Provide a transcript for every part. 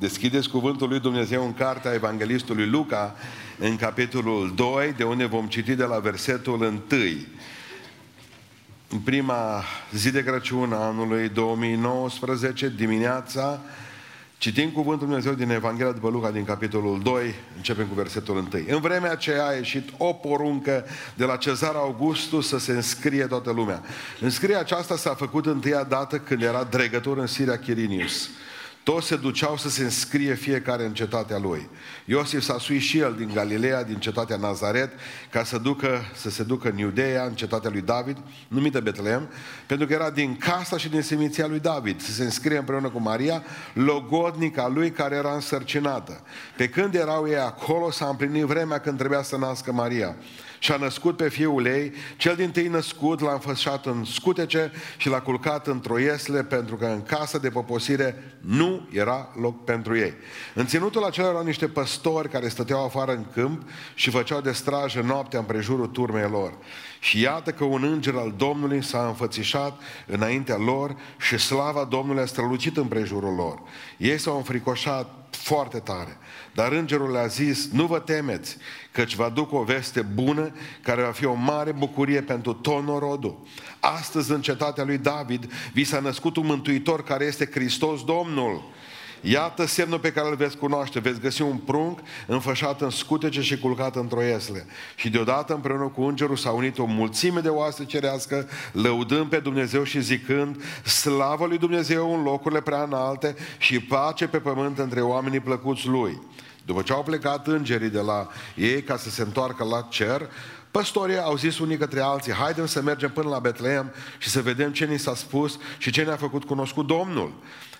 Deschideți cuvântul lui Dumnezeu în cartea Evanghelistului Luca, în capitolul 2, de unde vom citi de la versetul 1. În prima zi de Crăciun anului 2019, dimineața, citim cuvântul Dumnezeu din Evanghelia după Luca, din capitolul 2, începem cu versetul 1. În vremea aceea a ieșit o poruncă de la Cezar Augustus să se înscrie toată lumea. Înscrierea aceasta s-a făcut întâia dată când era dregător în Siria Chirinius. Toți se duceau să se înscrie fiecare în cetatea lui. Iosif s-a suit și el din Galileea, din cetatea Nazaret, ca să, ducă, să se ducă în Iudeea, în cetatea lui David, numită Betlehem, pentru că era din casa și din seminția lui David, să se înscrie împreună cu Maria, logodnica lui care era însărcinată. Pe când erau ei acolo, s-a împlinit vremea când trebuia să nască Maria și a născut pe fiul ei, cel din tâi născut l-a înfășat în scutece și l-a culcat într-o iesle pentru că în casă de poposire nu era loc pentru ei. În ținutul acela erau niște păstori care stăteau afară în câmp și făceau de strajă noaptea împrejurul turmei lor. Și iată că un înger al Domnului s-a înfățișat înaintea lor și slava Domnului a strălucit împrejurul lor. Ei s-au înfricoșat foarte tare. Dar îngerul le-a zis, nu vă temeți, căci vă aduc o veste bună care va fi o mare bucurie pentru tot norodul. Astăzi în cetatea lui David vi s-a născut un mântuitor care este Hristos Domnul. Iată semnul pe care îl veți cunoaște. Veți găsi un prunc înfășat în scutece și culcat într-o iesle. Și deodată împreună cu îngerul s-a unit o mulțime de oase cerească, lăudând pe Dumnezeu și zicând, slavă lui Dumnezeu în locurile prea înalte și pace pe pământ între oamenii plăcuți lui. După ce au plecat îngerii de la ei ca să se întoarcă la cer, Păstorii au zis unii către alții, haidem să mergem până la Betleem și să vedem ce ni s-a spus și ce ne-a făcut cunoscut Domnul.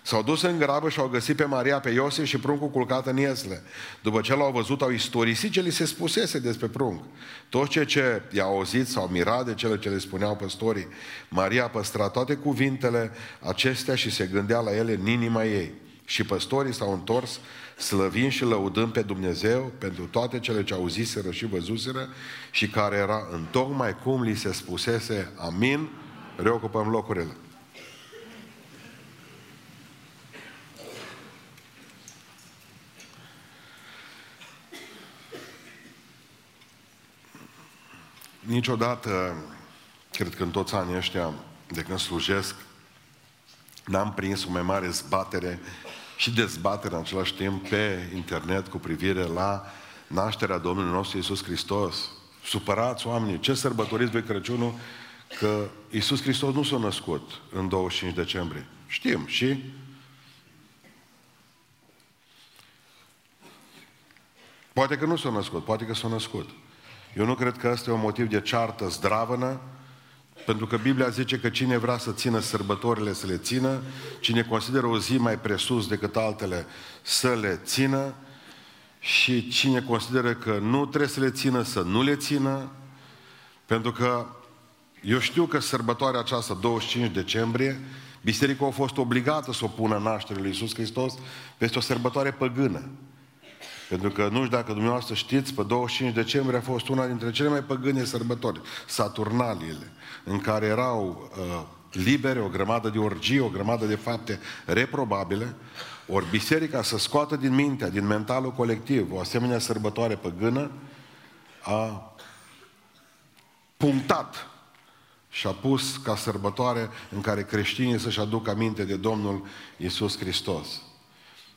S-au dus în grabă și au găsit pe Maria, pe Iosif și pruncul culcat în iesle. După ce l-au văzut, au istorisit ce li se spusese despre prunc. Toți cei ce i-au auzit s-au mirat de cele ce le spuneau păstorii. Maria păstra toate cuvintele acestea și se gândea la ele în inima ei. Și păstorii s-au întors slăvind și lăudând pe Dumnezeu pentru toate cele ce auziseră și văzuseră și care era în tocmai cum li se spusese. Amin. Reocupăm locurile. Niciodată, cred că în toți anii ăștia de când slujesc, n-am prins o mai mare zbatere și dezbatere în același timp pe internet cu privire la nașterea Domnului nostru Iisus Hristos. Supărați oamenii, ce sărbătoriți voi Crăciunul? Că Iisus Hristos nu s-a născut în 25 decembrie. Știm, și Poate că nu s-a născut, poate că s-a născut. Eu nu cred că ăsta e un motiv de ceartă zdravănă, pentru că Biblia zice că cine vrea să țină sărbătorile să le țină, cine consideră o zi mai presus decât altele să le țină și cine consideră că nu trebuie să le țină, să nu le țină, pentru că eu știu că sărbătoarea aceasta, 25 decembrie, biserica a fost obligată să o pună nașterea lui Iisus Hristos peste o sărbătoare păgână. Pentru că nu știu dacă dumneavoastră știți, pe 25 decembrie a fost una dintre cele mai păgâne sărbători, Saturnaliile, în care erau uh, libere o grămadă de orgii, o grămadă de fapte reprobabile, ori biserica să scoată din mintea, din mentalul colectiv, o asemenea sărbătoare păgână, a punctat și a pus ca sărbătoare în care creștinii să-și aducă aminte de Domnul Isus Hristos.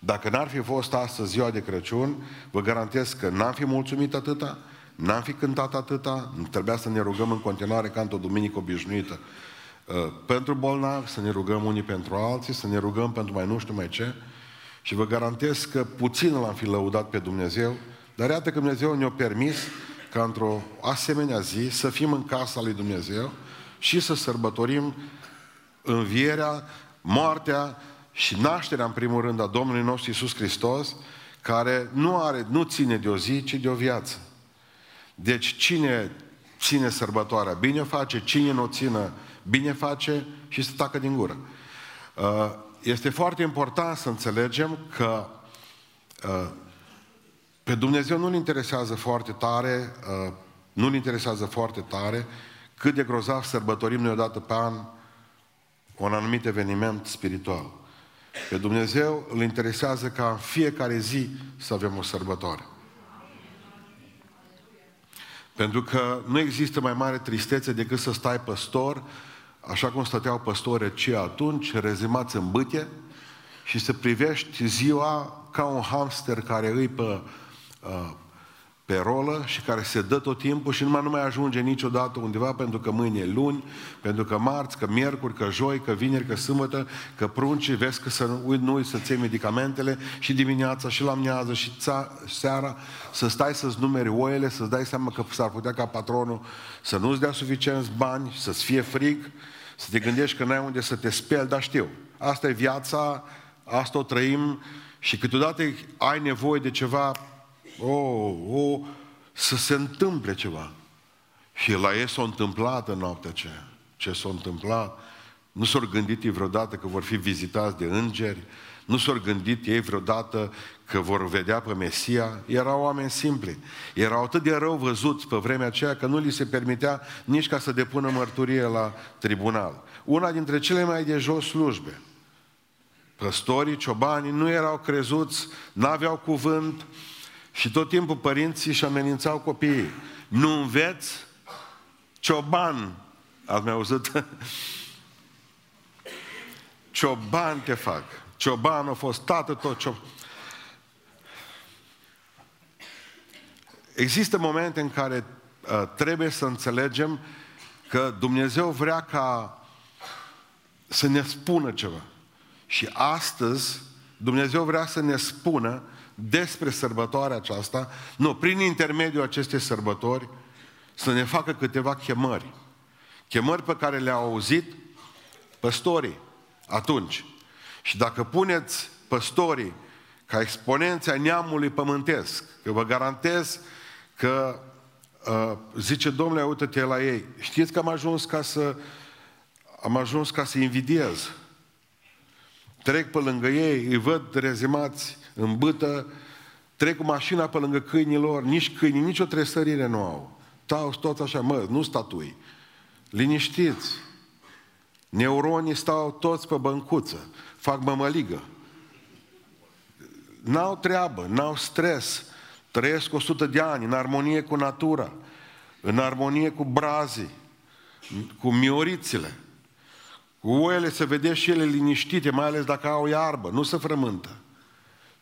Dacă n-ar fi fost astăzi ziua de Crăciun, vă garantez că n-am fi mulțumit atâta, n-am fi cântat atâta, trebuia să ne rugăm în continuare ca într-o duminică obișnuită uh, pentru bolnavi, să ne rugăm unii pentru alții, să ne rugăm pentru mai nu știu mai ce. Și vă garantez că puțin l-am fi lăudat pe Dumnezeu, dar iată că Dumnezeu ne-a permis ca într-o asemenea zi să fim în casa lui Dumnezeu și să sărbătorim învierea, moartea, și nașterea, în primul rând, a Domnului nostru Isus Hristos, care nu, are, nu ține de o zi, ci de o viață. Deci cine ține sărbătoarea, bine face, cine nu o țină, bine face și se tacă din gură. Uh, este foarte important să înțelegem că uh, pe Dumnezeu nu-L interesează foarte tare, uh, nu-L interesează foarte tare cât de grozav sărbătorim noi odată pe an un anumit eveniment spiritual. Pe Dumnezeu îl interesează ca în fiecare zi să avem o sărbătoare. Pentru că nu există mai mare tristețe decât să stai păstor, așa cum stăteau păstori ce atunci, rezimați în bâte, și să privești ziua ca un hamster care îi pe, uh, pe rolă și care se dă tot timpul și numai nu mai ajunge niciodată undeva pentru că mâine e luni, pentru că marți, că miercuri, că joi, că vineri, că sâmbătă, că prunci, vezi că să nu, nu uiți să-ți iei medicamentele și dimineața și la amiază și ța, seara să stai să-ți numeri oile, să-ți dai seama că s-ar putea ca patronul să nu-ți dea suficienți bani, să-ți fie frig, să te gândești că n-ai unde să te speli, dar știu, asta e viața, asta o trăim și câteodată ai nevoie de ceva, o, oh, o, oh, să se întâmple ceva. Și la ei s-a întâmplat în noaptea aceea. Ce s-a întâmplat? Nu s-au gândit ei vreodată că vor fi vizitați de îngeri, nu s-au gândit ei vreodată că vor vedea pe Mesia, erau oameni simpli. Erau atât de rău văzuți pe vremea aceea că nu li se permitea nici ca să depună mărturie la tribunal. Una dintre cele mai de jos slujbe. Păstorii, ciobanii nu erau crezuți, n-aveau cuvânt și tot timpul părinții și amenințau copiii. Nu înveți? Cioban, ați mai auzit? Cioban te fac. Cioban a fost tată tot cioban. Există momente în care uh, trebuie să înțelegem că Dumnezeu vrea ca să ne spună ceva. Și astăzi Dumnezeu vrea să ne spună despre sărbătoarea aceasta, nu, prin intermediul acestei sărbători, să ne facă câteva chemări. Chemări pe care le-au auzit păstorii atunci. Și dacă puneți păstorii ca exponenți ai neamului pământesc, că vă garantez că uh, zice, domnule, uite-te la ei. Știți că am ajuns ca să am ajuns ca să invidiez. Trec pe lângă ei, îi văd rezimați în bâtă, trec cu mașina pe lângă câinilor, nici câinii, nici o tresărire nu au. Stau toți așa, mă, nu statui. Liniștiți. Neuronii stau toți pe băncuță, fac mămăligă. N-au treabă, n-au stres, trăiesc 100 de ani în armonie cu natura, în armonie cu brazii, cu miorițile. Cu oile se vede și ele liniștite, mai ales dacă au iarbă, nu se frământă.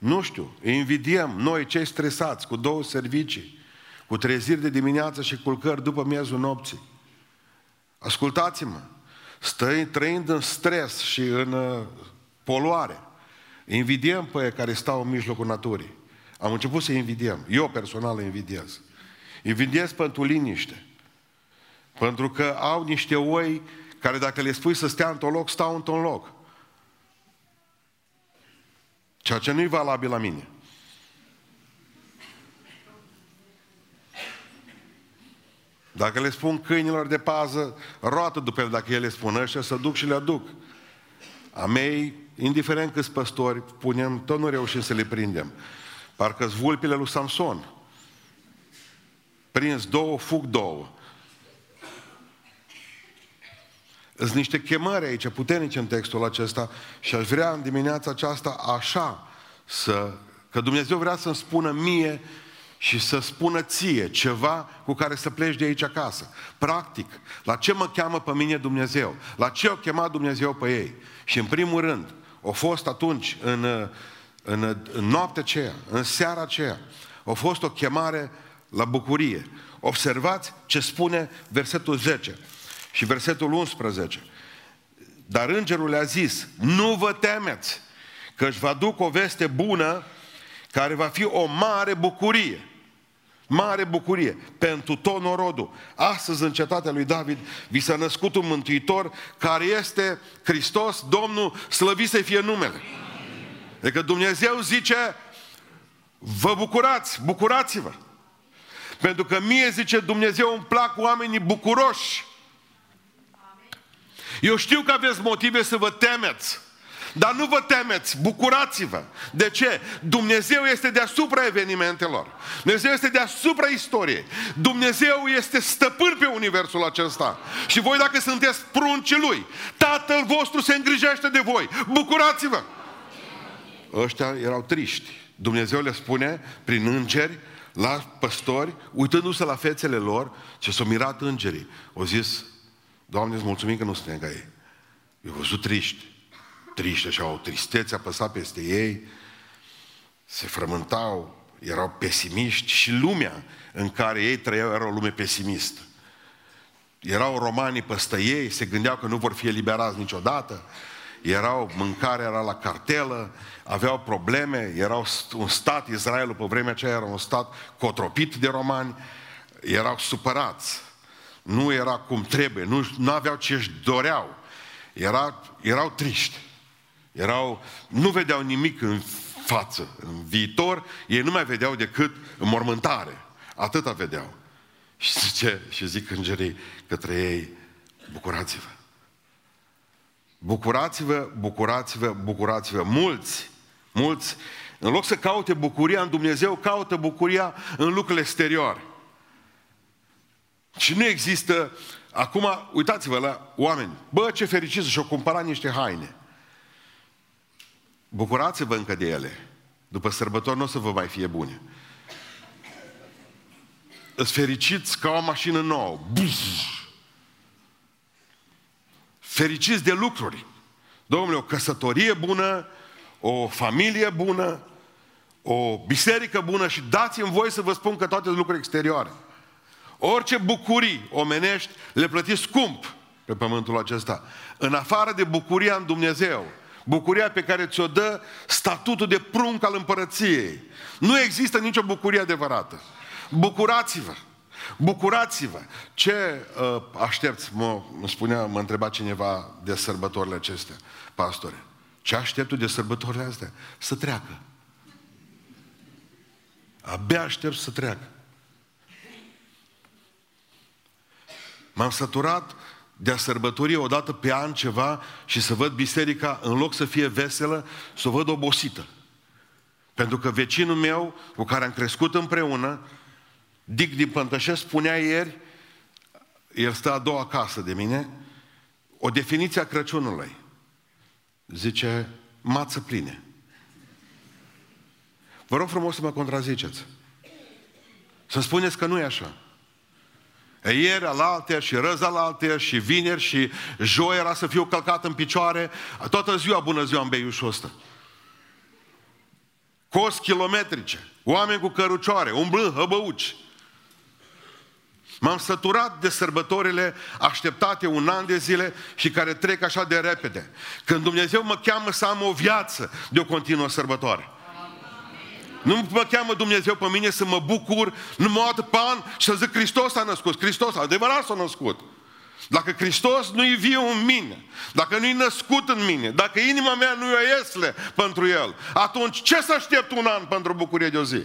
Nu știu, îi invidiem noi cei stresați cu două servicii, cu treziri de dimineață și culcări după miezul nopții. Ascultați-mă, stăi, trăind în stres și în uh, poluare, invidiem pe ei care stau în mijlocul naturii. Am început să invidiem. Eu personal invidiez. Invidiez pentru liniște. Pentru că au niște oi care dacă le spui să stea într-un loc, stau într-un loc. Ceea ce nu-i valabil la mine. Dacă le spun câinilor de pază, roată după el dacă ele spun ăștia, să duc și le aduc. A mei, indiferent câți păstori punem, tot nu reușim să le prindem. Parcă vulpile lui Samson. Prins două, fug două. Sunt niște chemări aici puternice în textul acesta și aș vrea în dimineața aceasta așa să... Că Dumnezeu vrea să-mi spună mie și să spună ție ceva cu care să pleci de aici acasă. Practic, la ce mă cheamă pe mine Dumnezeu? La ce o chemat Dumnezeu pe ei? Și în primul rând, au fost atunci, în, în, în noaptea aceea, în seara aceea, a fost o chemare la bucurie. Observați ce spune versetul 10 și versetul 11. Dar îngerul le-a zis, nu vă temeți, că își va duc o veste bună care va fi o mare bucurie. Mare bucurie pentru tot norodul. Astăzi în cetatea lui David vi s-a născut un mântuitor care este Hristos, Domnul, slăvit să fie numele. Adică Dumnezeu zice, vă bucurați, bucurați-vă. Pentru că mie, zice Dumnezeu, îmi plac oamenii bucuroși. Eu știu că aveți motive să vă temeți. Dar nu vă temeți, bucurați-vă. De ce? Dumnezeu este deasupra evenimentelor. Dumnezeu este deasupra istoriei. Dumnezeu este stăpân pe universul acesta. Și voi dacă sunteți pruncii Lui, Tatăl vostru se îngrijește de voi. Bucurați-vă! ăștia erau triști. Dumnezeu le spune, prin îngeri, la păstori, uitându-se la fețele lor, ce s-au mirat îngerii. Au zis, Doamne, îți mulțumim că nu suntem ca ei. Eu văzut triști. Triști, așa, o tristețe apăsa peste ei, se frământau, erau pesimiști și lumea în care ei trăiau era o lume pesimistă. Erau romanii păstă ei, se gândeau că nu vor fi eliberați niciodată, erau, mâncarea era la cartelă, aveau probleme, erau un stat, Israelul pe vremea aceea era un stat cotropit de romani, erau supărați, nu era cum trebuie, nu, nu aveau ce își doreau, era, erau triști, erau, nu vedeau nimic în față, în viitor, ei nu mai vedeau decât mormântare, atâta vedeau. Și zice, și zic îngerii către ei, bucurați-vă. Bucurați-vă, bucurați-vă, bucurați-vă. Mulți, mulți, în loc să caute bucuria în Dumnezeu, caută bucuria în lucrurile exterioare. Și nu există... Acum, uitați-vă la oameni. Bă, ce fericit și-au cumpărat niște haine. Bucurați-vă încă de ele. După sărbători nu o să vă mai fie bune. Îți fericiți ca o mașină nouă. Buzz! fericiți de lucruri. Domnule, o căsătorie bună, o familie bună, o biserică bună și dați-mi voi să vă spun că toate lucruri exterioare. Orice bucurii omenești le plătiți scump pe pământul acesta. În afară de bucuria în Dumnezeu, bucuria pe care ți-o dă statutul de prunc al împărăției. Nu există nicio bucurie adevărată. Bucurați-vă! Bucurați-vă! Ce uh, aștepți, mă, mă spunea, mă întreba cineva de sărbătorile acestea, pastore. Ce așteptul de sărbătorile astea? Să treacă. Abia aștept să treacă. M-am săturat de a sărbători o dată pe an ceva și să văd biserica, în loc să fie veselă, să o văd obosită. Pentru că vecinul meu, cu care am crescut împreună, Dic din Pântășesc spunea ieri, el stă a doua casă de mine, o definiție a Crăciunului. Zice, mață pline. Vă rog frumos să mă contraziceți. Să spuneți că nu e așa. Ieri, alaltă și răza alaltă și vineri și joi era să fiu călcat în picioare. Toată ziua, bună ziua, în beiușul ăsta. Cost kilometrice, oameni cu cărucioare, umblând, hăbăuci. M-am săturat de sărbătorile așteptate un an de zile și care trec așa de repede. Când Dumnezeu mă cheamă să am o viață de o continuă sărbătoare. Nu mă cheamă Dumnezeu pe mine să mă bucur numai o dată an și să zic Hristos a născut. Hristos, adevărat s-a născut. Dacă Hristos nu e viu în mine, dacă nu e născut în mine, dacă inima mea nu e esle pentru El, atunci ce să aștept un an pentru bucurie de o zi?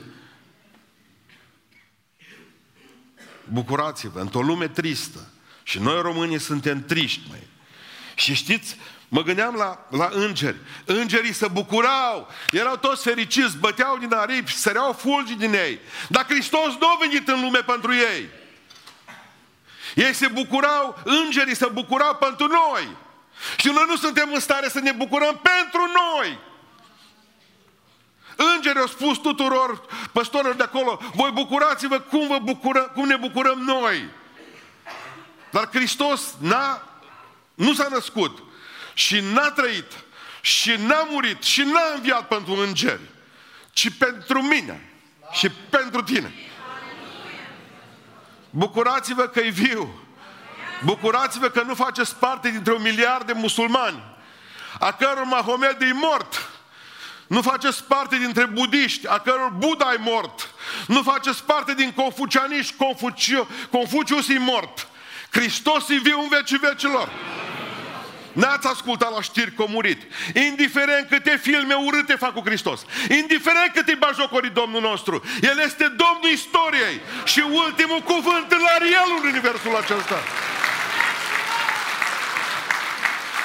bucurați-vă, într-o lume tristă. Și noi românii suntem triști, mai. Și știți, mă gândeam la, la îngeri. Îngerii se bucurau, erau toți fericiți, băteau din aripi, săreau fulgi din ei. Dar Hristos nu a venit în lume pentru ei. Ei se bucurau, îngerii se bucurau pentru noi. Și noi nu suntem în stare să ne bucurăm pentru noi. Îngerii au spus tuturor păstorilor de acolo, voi bucurați-vă cum, vă bucură, cum ne bucurăm noi. Dar Hristos n-a, nu s-a născut și n-a trăit și n-a murit și n-a înviat pentru îngeri, ci pentru mine și pentru tine. Bucurați-vă că e viu. Bucurați-vă că nu faceți parte dintre un miliard de musulmani, a căror Mahomed e mort nu faceți parte dintre budiști, a căror Buddha e mort. Nu faceți parte din confucianiști, Confuciu, Confucius e mort. Hristos e viu în vecii vecilor. N-ați ascultat la știri că a murit. Indiferent câte filme urâte fac cu Hristos. Indiferent câte bajocorii Domnul nostru. El este Domnul istoriei. Și ultimul cuvânt îl are El în universul acesta.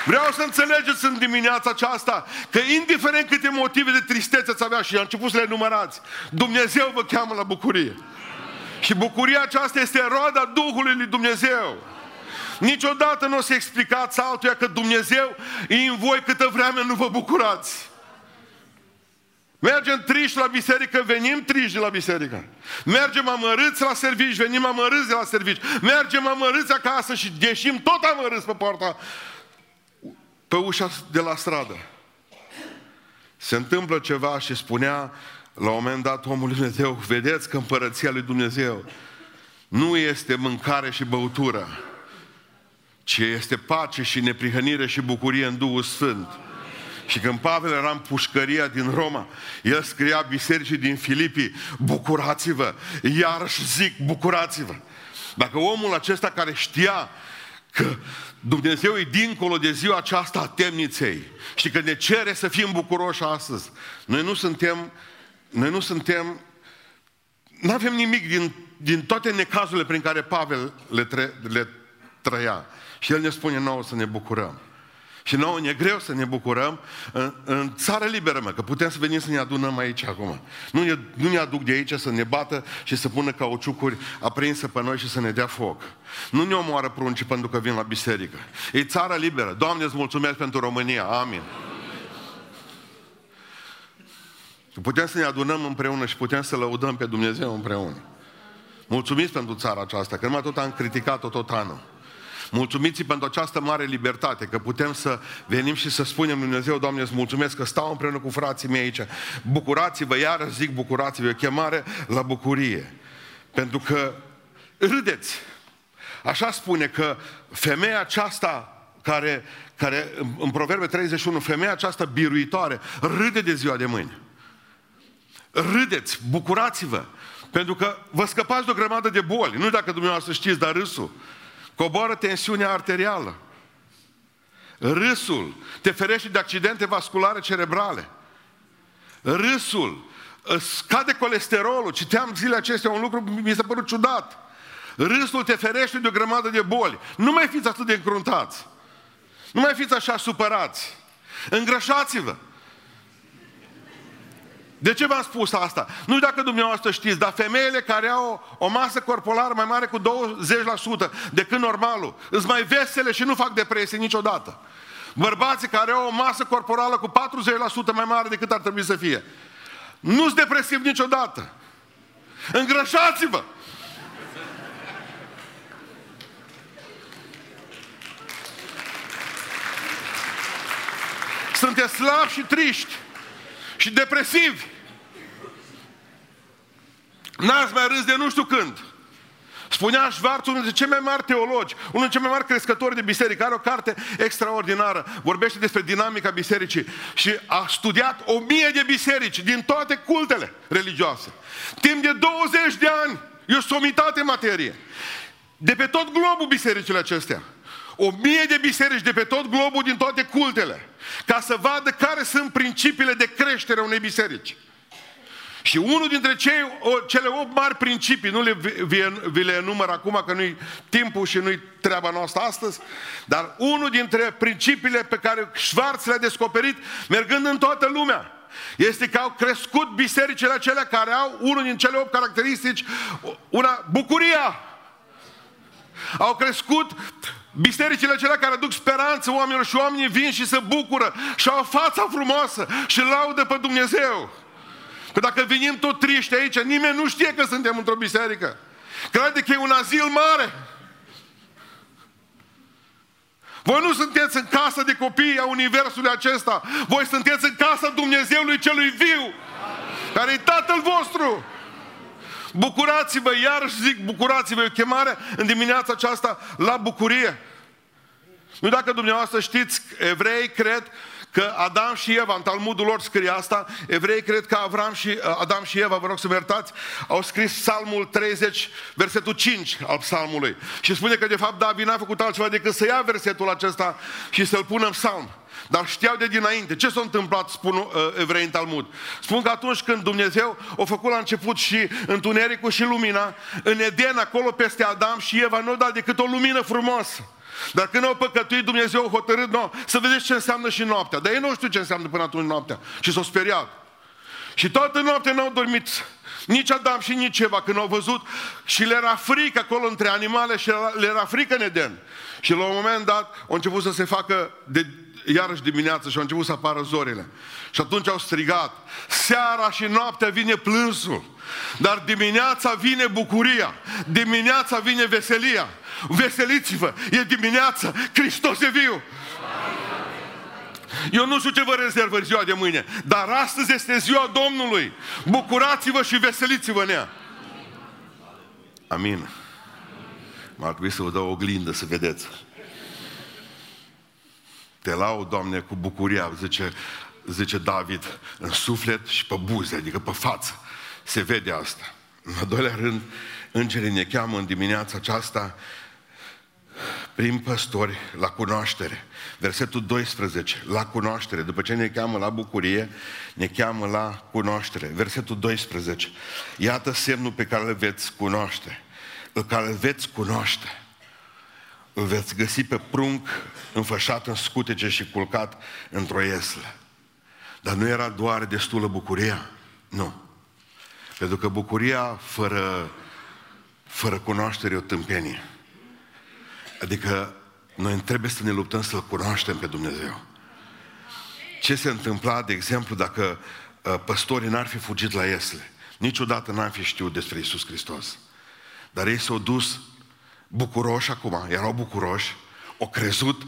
Vreau să înțelegeți în dimineața aceasta că indiferent câte motive de tristețe ați avea și am început să le numărați, Dumnezeu vă cheamă la bucurie. Și bucuria aceasta este roada Duhului lui Dumnezeu. Niciodată nu o să explicați altuia că Dumnezeu e în voi câtă vreme nu vă bucurați. Mergem triști la biserică, venim triști de la biserică. Mergem amărâți la servici, venim amărâți de la servici. Mergem amărâți acasă și ieșim tot amărâți pe poarta, pe ușa de la stradă. Se întâmplă ceva și spunea la un moment dat omul lui Dumnezeu, vedeți că împărăția lui Dumnezeu nu este mâncare și băutură, ci este pace și neprihănire și bucurie în Duhul Sfânt. Și când Pavel era în pușcăria din Roma, el scria bisericii din Filipii, bucurați-vă, iarăși zic, bucurați-vă. Dacă omul acesta care știa că Dumnezeu e dincolo de ziua aceasta a temniței și că ne cere să fim bucuroși astăzi, noi nu suntem, noi nu suntem, nu avem nimic din, din toate necazurile prin care Pavel le, tre, le trăia. Și el ne spune nouă să ne bucurăm. Și nouă ne e greu să ne bucurăm în, în țară liberă, mă, că putem să venim să ne adunăm aici acum. Nu ne, nu ne aduc de aici să ne bată și să pună cauciucuri aprinse pe noi și să ne dea foc. Nu ne omoară pruncii pentru că vin la biserică. E țară liberă. Doamne, îți mulțumesc pentru România. Amin. Putem să ne adunăm împreună și putem să lăudăm pe Dumnezeu împreună. Mulțumiți pentru țara aceasta, că numai tot am criticat-o tot anul. Mulțumiți pentru această mare libertate, că putem să venim și să spunem Lui Dumnezeu, Doamne, îți mulțumesc că stau împreună cu frații mei aici. Bucurați-vă, iar zic bucurați-vă, o chemare la bucurie. Pentru că râdeți. Așa spune că femeia aceasta care, care în Proverbe 31, femeia aceasta biruitoare, râde de ziua de mâine. Râdeți, bucurați-vă, pentru că vă scăpați de o grămadă de boli. Nu dacă dumneavoastră știți, dar râsul coboară tensiunea arterială. Râsul te ferește de accidente vasculare cerebrale. Râsul scade colesterolul. Citeam zilele acestea un lucru, mi s-a părut ciudat. Râsul te ferește de o grămadă de boli. Nu mai fiți atât de încruntați. Nu mai fiți așa supărați. Îngrășați-vă. De ce v-am spus asta? Nu știu dacă dumneavoastră știți, dar femeile care au o, o masă corporală mai mare cu 20% decât normalul, sunt mai vesele și nu fac depresie niciodată. Bărbații care au o masă corporală cu 40% mai mare decât ar trebui să fie, nu sunt depresivi niciodată. Îngrășați-vă! Sunteți slabi și triști și depresivi. N-ați mai râs de nu știu când. Spunea Schwarz, unul dintre cei mai mari teologi, unul dintre cei mai mari crescători de biserică, are o carte extraordinară, vorbește despre dinamica bisericii și a studiat o mie de biserici din toate cultele religioase. Timp de 20 de ani, e o somitate în materie. De pe tot globul bisericile acestea. O mie de biserici de pe tot globul din toate cultele. Ca să vadă care sunt principiile de creștere a unei biserici. Și unul dintre cei, o, cele opt mari principii, nu le, vi, vi le enumăr acum că nu-i timpul și nu-i treaba noastră astăzi, dar unul dintre principiile pe care Schwarz le-a descoperit mergând în toată lumea, este că au crescut bisericile acelea care au unul din cele opt caracteristici, una, bucuria. Au crescut bisericile acelea care aduc speranță oamenilor și oamenii vin și se bucură și au fața frumoasă și laudă pe Dumnezeu. Că dacă venim tot triști aici, nimeni nu știe că suntem într-o biserică. Crede că e un azil mare. Voi nu sunteți în casa de copii a Universului acesta. Voi sunteți în casa Dumnezeului celui viu, care e Tatăl vostru. Bucurați-vă, iarăși zic, bucurați-vă, e o chemare în dimineața aceasta la bucurie. Nu dacă dumneavoastră știți, evrei cred că Adam și Eva, în Talmudul lor scrie asta, evrei cred că Avram și, uh, Adam și Eva, vă rog să mă iertați, au scris Psalmul 30, versetul 5 al psalmului. Și spune că de fapt David n-a făcut altceva decât să ia versetul acesta și să-l pună în psalm. Dar știau de dinainte. Ce s-a întâmplat, spun uh, evrei în Talmud? Spun că atunci când Dumnezeu a făcut la început și întunericul și lumina, în Eden, acolo peste Adam și Eva, nu a dat decât o lumină frumoasă. Dar când au păcătuit, Dumnezeu a hotărât, no, să vedeți ce înseamnă și noaptea. Dar ei nu știu ce înseamnă până atunci noaptea. Și s-au speriat. Și toată noaptea n-au dormit. Nici Adam și nici Eva când au văzut și le era frică acolo între animale și le era frică în Eden. Și la un moment dat au început să se facă de, iarăși dimineață și au început să apară zorile. Și atunci au strigat, seara și noaptea vine plânsul, dar dimineața vine bucuria, dimineața vine veselia. Veseliți-vă, e dimineața, Hristos e viu. Eu nu știu ce vă rezervă ziua de mâine, dar astăzi este ziua Domnului. Bucurați-vă și veseliți-vă nea. Amin. M-ar trebui să vă dau o oglindă să vedeți. Te laud, Doamne, cu bucuria, zice, zice David, în suflet și pe buze, adică pe față. Se vede asta. În al doilea rând, îngerii ne cheamă în dimineața aceasta prin păstori la cunoaștere. Versetul 12, la cunoaștere. După ce ne cheamă la bucurie, ne cheamă la cunoaștere. Versetul 12, iată semnul pe care îl veți cunoaște. Pe care îl veți cunoaște. Îl veți găsi pe prunc înfășat în scutece și culcat într-o ieslă. Dar nu era doar destulă bucuria. Nu. Pentru că bucuria fără, fără cunoaștere e o tâmpenie. Adică noi trebuie să ne luptăm să-L cunoaștem pe Dumnezeu. Ce se întâmpla, de exemplu, dacă uh, păstorii n-ar fi fugit la Iesle? Niciodată n-ar fi știut despre Isus Hristos. Dar ei s-au dus bucuroși acum, erau bucuroși, au crezut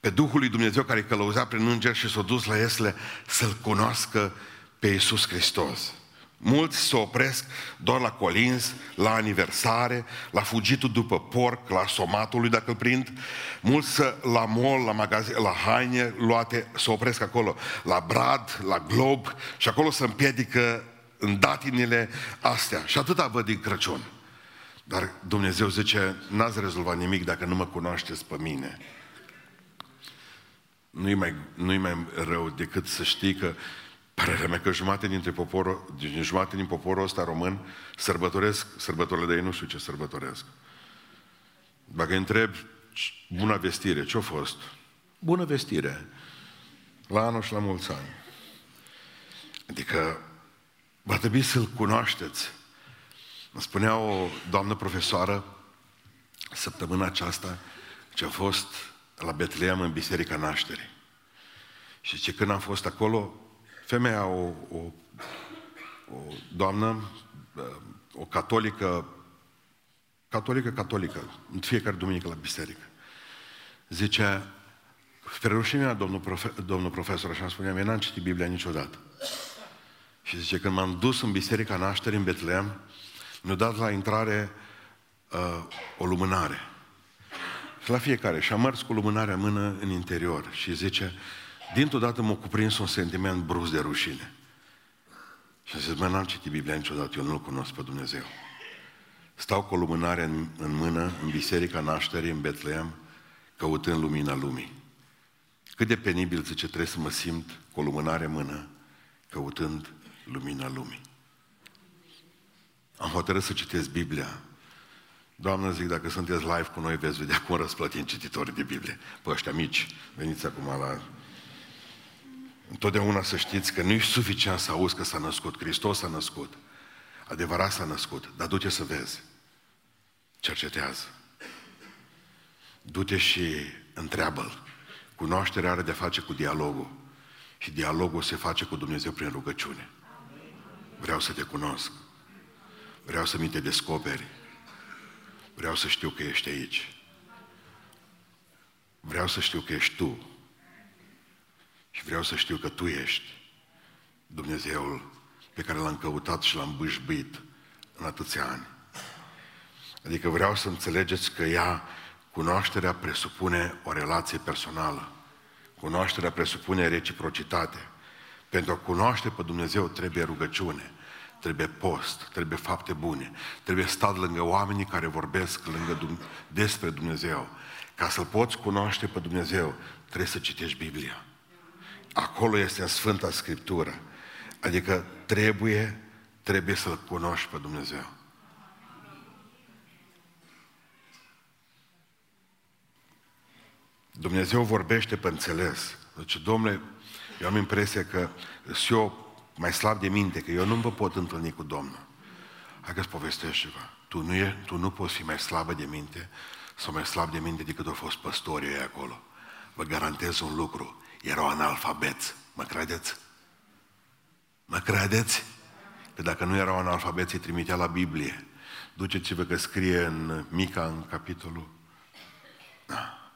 pe Duhul lui Dumnezeu care călăuzea prin înger și s-au dus la Iesle să-L cunoască pe Isus Hristos. Mulți se opresc doar la colins, la aniversare, la fugitul după porc, la somatului dacă îl prind. Mulți la mall, la magazin, la haine luate, se opresc acolo, la brad, la glob și acolo se împiedică în datinile astea. Și atâta văd din Crăciun. Dar Dumnezeu zice, n-ați rezolvat nimic dacă nu mă cunoașteți pe mine. Nu-i mai, nu-i mai rău decât să știi că Părerea mea că jumate dintre poporul, jumate din poporul ăsta român sărbătoresc sărbătorile de ei, nu știu ce sărbătoresc. Dacă întreb bună vestire, ce-a fost? Bună vestire. La anul și la mulți ani. Adică va trebui să-L cunoașteți. Mă spunea o doamnă profesoară săptămâna aceasta ce a fost la Betleem în Biserica Nașterii. Și ce când am fost acolo, Femeia, o, o, o doamnă, o catolică, catolică, catolică, în fiecare duminică la biserică, zice, spre rușinea domnul, profe, domnul profesor, așa spuneam, eu n-am citit Biblia niciodată. Și zice, când m-am dus în biserica nașterii în Betleem, mi-a dat la intrare uh, o lumânare. Și la fiecare. Și am mers cu lumânarea în mână în interior. Și zice, dintr-o dată m-a cuprins un sentiment brusc de rușine. Și am zis, mă, n-am citit Biblia niciodată, eu nu-L cunosc pe Dumnezeu. Stau cu o lumânare în, în mână, în biserica nașterii, în Betleem, căutând lumina lumii. Cât de penibil, zice, trebuie să mă simt cu o lumânare în mână, căutând lumina lumii. Am hotărât să citesc Biblia. Doamnă, zic, dacă sunteți live cu noi, veți vedea cum răsplătim cititorii de Biblie. Pe ăștia mici, veniți acum la Întotdeauna să știți că nu e suficient să auzi că s-a născut. Hristos s-a născut. Adevărat s-a născut. Dar du-te să vezi. Cercetează. Du-te și întreabă-l. Cunoașterea are de face cu dialogul. Și dialogul se face cu Dumnezeu prin rugăciune. Vreau să te cunosc. Vreau să mi te descoperi. Vreau să știu că ești aici. Vreau să știu că ești tu. Și vreau să știu că Tu ești Dumnezeul pe care l-am căutat și l-am bâșbuit în atâția ani. Adică vreau să înțelegeți că ea, cunoașterea presupune o relație personală. Cunoașterea presupune reciprocitate. Pentru a cunoaște pe Dumnezeu trebuie rugăciune, trebuie post, trebuie fapte bune, trebuie stat lângă oamenii care vorbesc lângă, despre Dumnezeu. Ca să-L poți cunoaște pe Dumnezeu, trebuie să citești Biblia. Acolo este în Sfânta Scriptură. Adică trebuie, trebuie să-L cunoști pe Dumnezeu. Dumnezeu vorbește pe înțeles. Deci, domnule, eu am impresia că sunt eu mai slab de minte, că eu nu vă pot întâlni cu Domnul. Hai că-ți povestești ceva. Tu nu, e, tu nu poți fi mai slabă de minte sau mai slab de minte decât au fost păstorii acolo. Vă garantez un lucru. Erau analfabeți. Mă credeți? Mă credeți? Că dacă nu erau analfabeți, îi trimitea la Biblie. Duceți-vă că scrie în Mica, în capitolul. Da.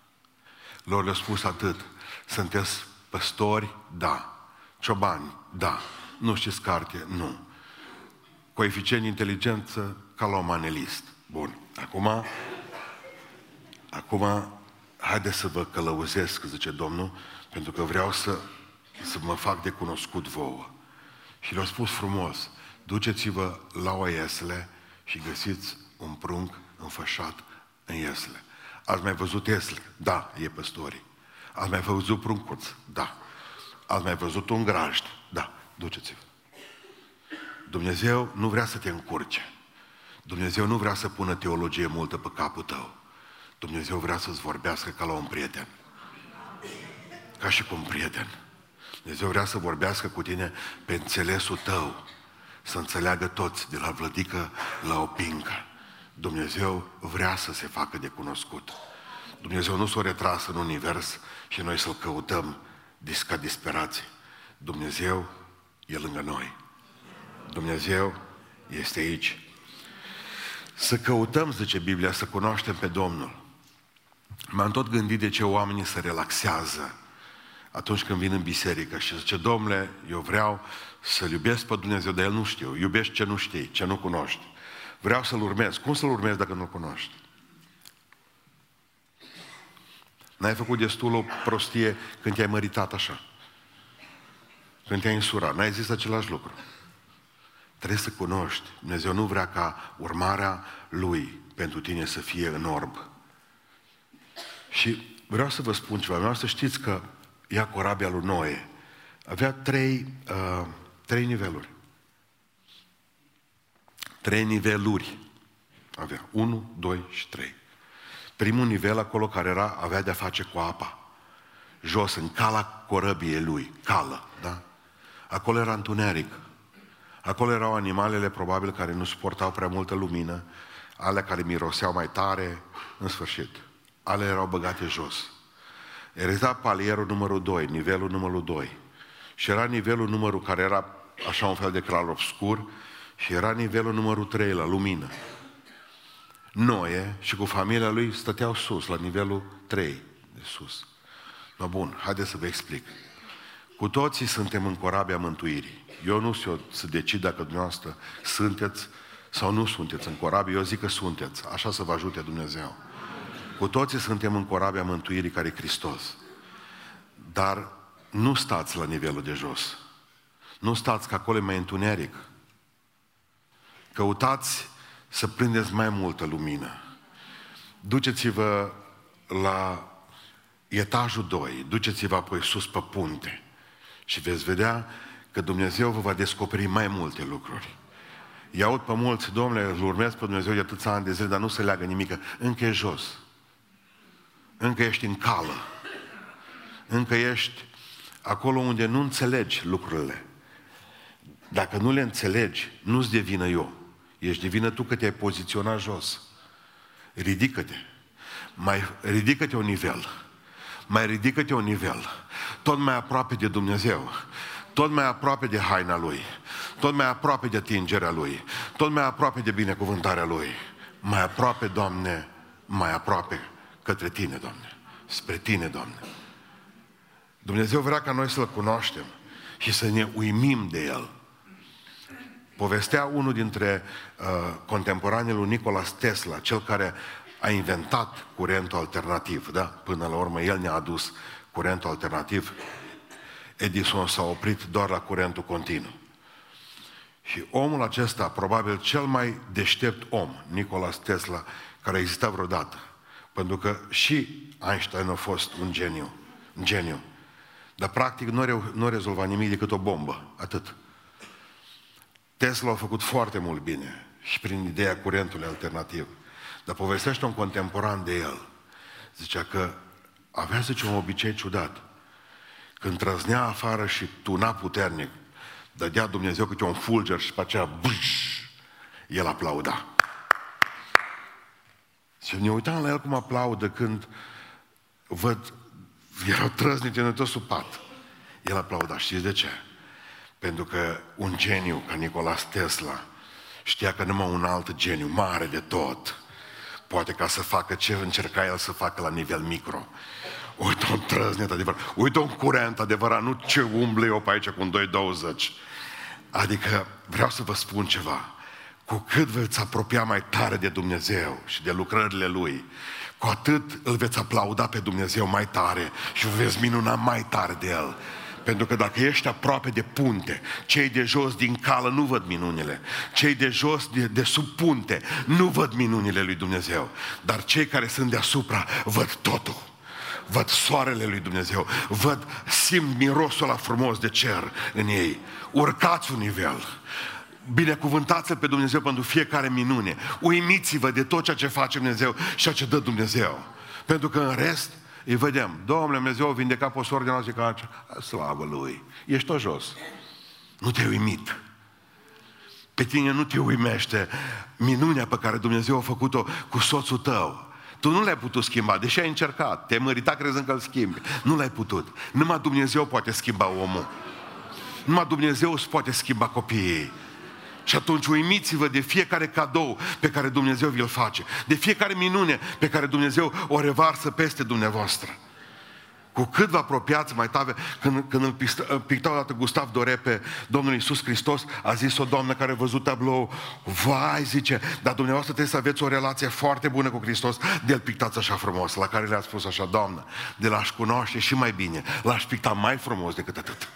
Lor le-a spus atât. Sunteți păstori? Da. Ciobani? Da. Nu știți carte? Nu. Coeficient de inteligență ca la un manelist. Bun. Acum, acum, haideți să vă călăuzesc, zice Domnul, pentru că vreau să, să mă fac de cunoscut vouă. Și le-au spus frumos, duceți-vă la o iesle și găsiți un prunc înfășat în iesle. Ați mai văzut iesle? Da, e păstorii. Ați mai văzut pruncuț? Da. Ați mai văzut un grajd? Da, duceți-vă. Dumnezeu nu vrea să te încurce. Dumnezeu nu vrea să pună teologie multă pe capul tău. Dumnezeu vrea să-ți vorbească ca la un prieten. Ca și cu un prieten. Dumnezeu vrea să vorbească cu tine pe înțelesul tău, să înțeleagă toți, de la vlădică la o pincă. Dumnezeu vrea să se facă de cunoscut. Dumnezeu nu s-a retras în univers și noi să-L căutăm ca disperații. Dumnezeu e lângă noi. Dumnezeu este aici. Să căutăm, zice Biblia, să cunoaștem pe Domnul. M-am tot gândit de ce oamenii se relaxează atunci când vin în biserică și zice, domnule, eu vreau să-L iubesc pe Dumnezeu, dar El nu știu. Iubești ce nu știi, ce nu cunoști. Vreau să-L urmez. Cum să-L urmez dacă nu-L cunoști? N-ai făcut destul o prostie când te-ai măritat așa. Când te-ai însurat. N-ai zis același lucru. Trebuie să cunoști. Dumnezeu nu vrea ca urmarea Lui pentru tine să fie în orb. Și vreau să vă spun ceva. Vreau să știți că ia corabia lui Noe. Avea trei, uh, trei niveluri. Trei niveluri avea. Unu, doi și trei. Primul nivel acolo care era, avea de-a face cu apa. Jos, în cala corăbiei lui. Cală, da? Acolo era întuneric. Acolo erau animalele probabil care nu suportau prea multă lumină, ale care miroseau mai tare, în sfârșit. Ale erau băgate jos. Era palierul numărul 2, nivelul numărul 2. Și era nivelul numărul care era așa un fel de clar obscur și era nivelul numărul 3 la lumină. Noe și cu familia lui stăteau sus, la nivelul 3 de sus. No, bun, haideți să vă explic. Cu toții suntem în corabia mântuirii. Eu nu știu să decid dacă dumneavoastră sunteți sau nu sunteți în corabie, eu zic că sunteți. Așa să vă ajute Dumnezeu. Cu toții suntem în corabia mântuirii care e Hristos. Dar nu stați la nivelul de jos. Nu stați că acolo e mai întuneric. Căutați să prindeți mai multă lumină. Duceți-vă la etajul 2, duceți-vă apoi sus pe punte și veți vedea că Dumnezeu vă va descoperi mai multe lucruri. I-aud pe mulți, domnule, îl urmez pe Dumnezeu de atâția ani de zile, dar nu se leagă nimic. Încă e jos. Încă ești în cală. Încă ești acolo unde nu înțelegi lucrurile. Dacă nu le înțelegi, nu-ți devină eu. Ești de vină tu că te-ai poziționat jos. Ridică-te. Mai ridică-te un nivel. Mai ridică-te un nivel. Tot mai aproape de Dumnezeu. Tot mai aproape de haina Lui. Tot mai aproape de atingerea Lui. Tot mai aproape de binecuvântarea Lui. Mai aproape, Doamne, mai aproape către Tine, Doamne. Spre Tine, Doamne. Dumnezeu vrea ca noi să-L cunoaștem și să ne uimim de El. Povestea unul dintre uh, contemporanii lui Nicolas Tesla, cel care a inventat curentul alternativ, da? Până la urmă el ne-a adus curentul alternativ. Edison s-a oprit doar la curentul continuu. Și omul acesta, probabil cel mai deștept om, Nicolas Tesla, care a existat vreodată, pentru că și Einstein a fost un geniu, un geniu. Dar practic nu, re- nu rezolva nimic decât o bombă, atât. Tesla a făcut foarte mult bine și prin ideea curentului alternativ. Dar povestește un contemporan de el. Zicea că avea, zice, un obicei ciudat. Când trăznea afară și tuna puternic, dădea Dumnezeu câte un fulger și pe aceea bâș, el aplauda. Și ne uitam la el cum aplaudă când văd, erau trăznice în tot supat. El aplauda. Știți de ce? Pentru că un geniu ca Nicolas Tesla știa că numai un alt geniu mare de tot poate ca să facă ce încerca el să facă la nivel micro. Uite un trăznet adevărat, uite un curent adevărat, nu ce umble eu pe aici cu un 220. Adică vreau să vă spun ceva. Cu cât veți apropia mai tare de Dumnezeu și de lucrările Lui, cu atât îl veți aplauda pe Dumnezeu mai tare și vă veți minuna mai tare de El. Pentru că dacă ești aproape de punte, cei de jos din cală nu văd minunile. Cei de jos, de, de sub punte, nu văd minunile lui Dumnezeu. Dar cei care sunt deasupra văd totul. Văd soarele lui Dumnezeu, văd, simt mirosul la frumos de cer în ei. Urcați un nivel. Binecuvântați-L pe Dumnezeu pentru fiecare minune. Uimiți-vă de tot ceea ce face Dumnezeu și ceea ce dă Dumnezeu. Pentru că în rest, îi vedem. Domnule Dumnezeu a vindecat pe soră de noastră ca Slavă Lui! Ești tot jos. Nu te-ai uimit. Pe tine nu te uimește minunea pe care Dumnezeu a făcut-o cu soțul tău. Tu nu l-ai putut schimba, deși ai încercat. Te-ai măritat crezând că îl schimbi. Nu l-ai putut. Numai Dumnezeu poate schimba omul. Numai Dumnezeu îți poate schimba copiii. Și atunci uimiți-vă de fiecare cadou pe care Dumnezeu vi-l face, de fiecare minune pe care Dumnezeu o revarsă peste dumneavoastră. Cu cât vă apropiați mai tare, când, când îl picta odată Gustav Dore pe Domnul Iisus Hristos, a zis o doamnă care a văzut tablou, vai, zice, dar dumneavoastră trebuie să aveți o relație foarte bună cu Hristos, de-l pictați așa frumos, la care le-a spus așa, doamnă, de l-aș cunoaște și mai bine, l-aș picta mai frumos decât atât.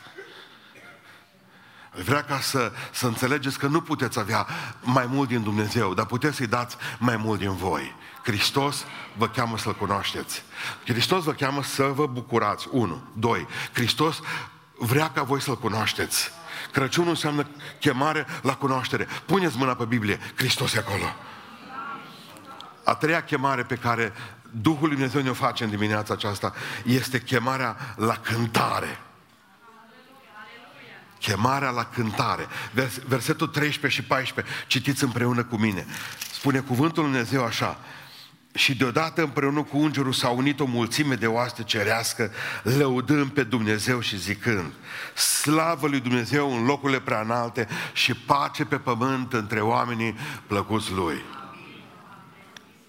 Vrea ca să, să înțelegeți că nu puteți avea mai mult din Dumnezeu, dar puteți să-i dați mai mult din voi. Hristos vă cheamă să-L cunoașteți. Hristos vă cheamă să vă bucurați. Unu. Doi. Hristos vrea ca voi să-L cunoașteți. Crăciunul înseamnă chemare la cunoaștere. Puneți mâna pe Biblie. Hristos e acolo. A treia chemare pe care Duhul Lui Dumnezeu ne-o face în dimineața aceasta este chemarea la cântare. Chemarea la cântare. Versetul 13 și 14. Citiți împreună cu mine. Spune cuvântul Lui Dumnezeu așa. Și deodată împreună cu îngerul s-a unit o mulțime de oaste cerească, lăudând pe Dumnezeu și zicând, slavă lui Dumnezeu în locurile prea înalte și pace pe pământ între oamenii plăcuți lui.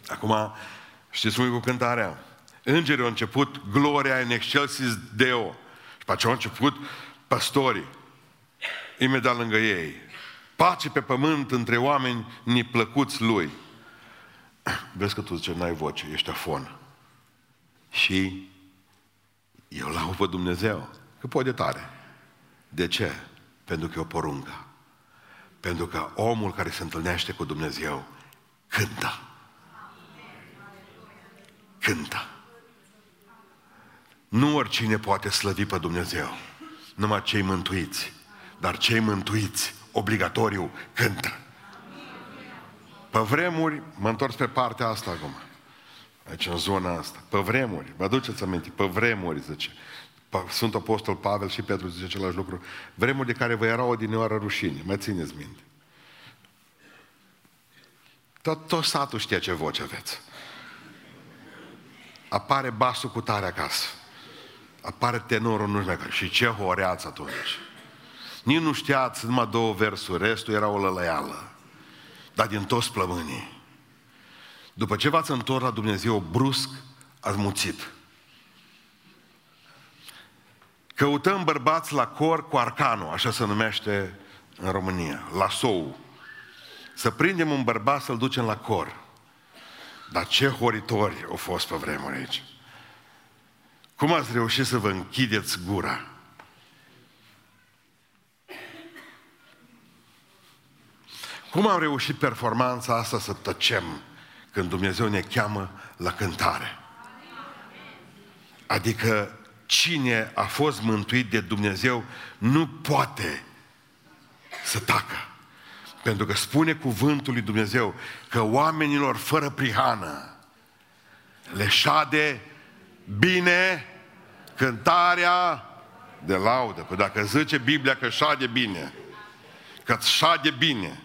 Acum, știți cum e cu cântarea? Îngerii au început gloria în excelsis Deo. Și pe aceea au început păstorii imediat lângă ei. Pace pe pământ între oameni neplăcuți lui. Vezi că tu zice, n-ai voce, ești afon. Și eu l-au pe Dumnezeu, că poate tare. De ce? Pentru că e o poruncă. Pentru că omul care se întâlnește cu Dumnezeu cântă. Cântă. Nu oricine poate slăvi pe Dumnezeu, numai cei mântuiți. Dar cei mântuiți, obligatoriu, cântă. Pe vremuri, mă întorc pe partea asta acum, aici în zona asta, pe vremuri, vă aduceți aminte, pe vremuri, zice, Sfântul Apostol Pavel și Petru zice același lucru, vremuri de care vă era odinioară rușine, mai țineți minte. Tot, tot satul știa ce voce aveți. Apare basul cu tare acasă. Apare tenorul, nu știu mai Și ce horeați atunci. Nici nu știați numai două versuri, restul era o lălăială. Dar din toți plămânii. După ce v-ați întors la Dumnezeu brusc, ați muțit. Căutăm bărbați la cor cu arcanul, așa se numește în România, la sou. Să prindem un bărbat să-l ducem la cor. Dar ce horitori au fost pe vremuri aici. Cum ați reușit să vă închideți gura? Cum am reușit performanța asta să tăcem când Dumnezeu ne cheamă la cântare? Adică cine a fost mântuit de Dumnezeu nu poate să tacă. Pentru că spune cuvântul lui Dumnezeu că oamenilor fără prihană le șade bine cântarea De laudă. Păi dacă zice Biblia că șade bine, că șade bine,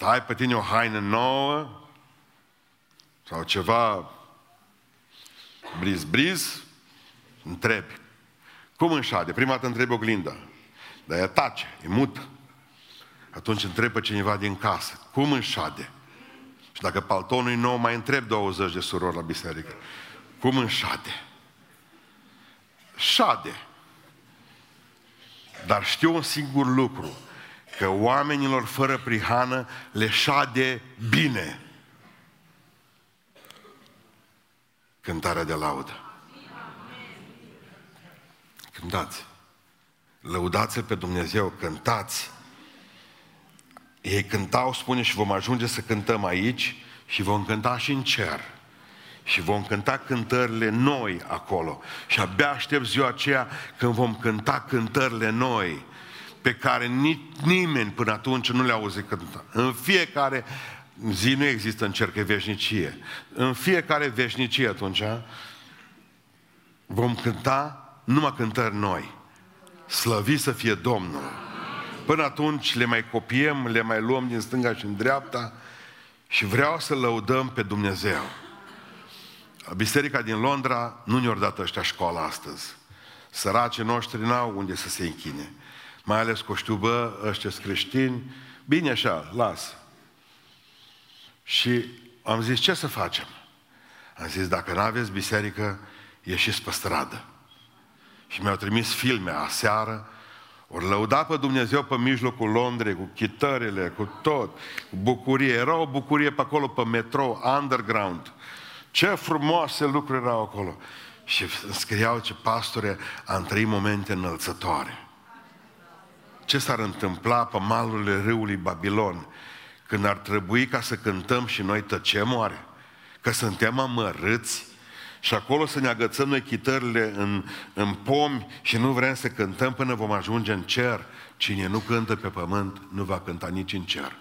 ai pe tine o haină nouă sau ceva briz-briz, întrebi. Cum înșade? Prima dată întrebi oglinda. Dar ea tace, e mută. Atunci întrebă cineva din casă. Cum înșade? Și dacă paltonul e nou, mai întreb 20 de surori la biserică. Cum înșade? Șade. Dar știu un singur lucru, că oamenilor fără prihană le șade bine. Cântarea de laudă. Cântați. Lăudați-L pe Dumnezeu, cântați. Ei cântau, spune, și vom ajunge să cântăm aici și vom cânta și în cer. Și vom cânta cântările noi acolo. Și abia aștept ziua aceea când vom cânta cântările noi, pe care nici nimeni până atunci nu le-a auzit cânta. În fiecare zi nu există în cer că veșnicie. În fiecare veșnicie atunci vom cânta numai cântări noi. Slăvi să fie Domnul. Până atunci le mai copiem, le mai luăm din stânga și în dreapta și vreau să lăudăm pe Dumnezeu. Biserica din Londra nu ne-au dat ăștia școala astăzi. Săracii noștri n-au unde să se închine. Mai ales că știu, bă, ăștia creștini, bine așa, las. Și am zis, ce să facem? Am zis, dacă nu aveți biserică, ieșiți pe stradă. Și mi-au trimis filme aseară, ori lăuda pe Dumnezeu pe mijlocul Londrei, cu chitările, cu tot, cu bucurie. Era o bucurie pe acolo, pe metro, underground. Ce frumoase lucruri erau acolo. Și scriau ce pastore am trăit momente înălțătoare. Ce s-ar întâmpla pe malurile râului Babilon când ar trebui ca să cântăm și noi tăcem oare? Că suntem amărâți și acolo să ne agățăm noi chitările în, în pomi și nu vrem să cântăm până vom ajunge în cer. Cine nu cântă pe pământ, nu va cânta nici în cer.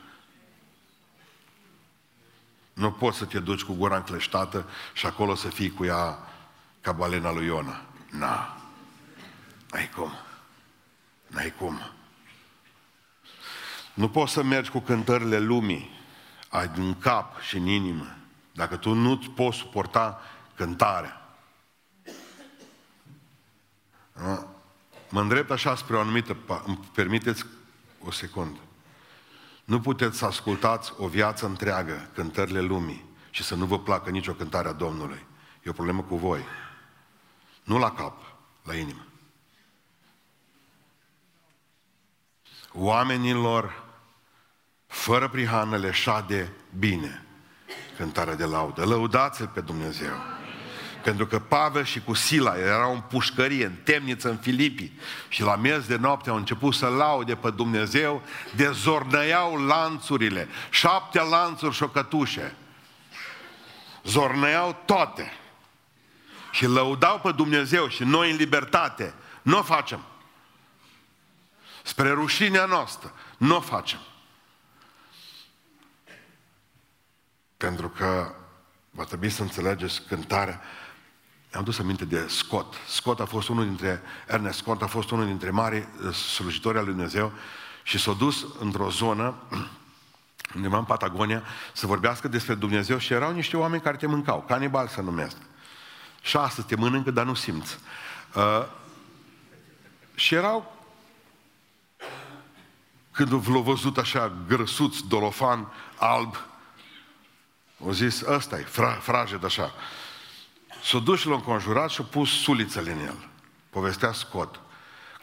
Nu poți să te duci cu gura încleștată și acolo să fii cu ea ca balena lui Iona. Na. N-ai cum. N-ai cum. Nu poți să mergi cu cântările lumii, ai din cap și în inimă. Dacă tu nu poți suporta cântarea. Mă îndrept așa spre o anumită... Îmi permiteți o secundă. Nu puteți să ascultați o viață întreagă cântările lumii și să nu vă placă nicio cântare a Domnului. E o problemă cu voi. Nu la cap, la inimă. Oamenilor fără prihană le șade bine cântarea de laudă. Lăudați-L pe Dumnezeu. Pentru că Pavel și cu Sila erau în pușcărie, în temniță în Filipii și la miez de noapte au început să laude pe Dumnezeu, dezornăiau lanțurile, șapte lanțuri și o cătușe. Zornăiau toate. Și lăudau pe Dumnezeu și noi în libertate nu o facem. Spre rușinea noastră, nu o facem. Pentru că va trebui să înțelegeți cântarea am dus aminte de Scott. Scott a fost unul dintre, Ernest Scott a fost unul dintre mari uh, slujitori al lui Dumnezeu și s-a dus într-o zonă undeva în Patagonia să vorbească despre Dumnezeu și erau niște oameni care te mâncau, canibal să numesc. Și astăzi te mănâncă, dar nu simți. Uh, și erau când l-au văzut așa grăsuț, dolofan, alb, au zis, ăsta e, fra, frajed așa. S-a dus și l-a înconjurat și a pus sulițele în el. Povestea Scott.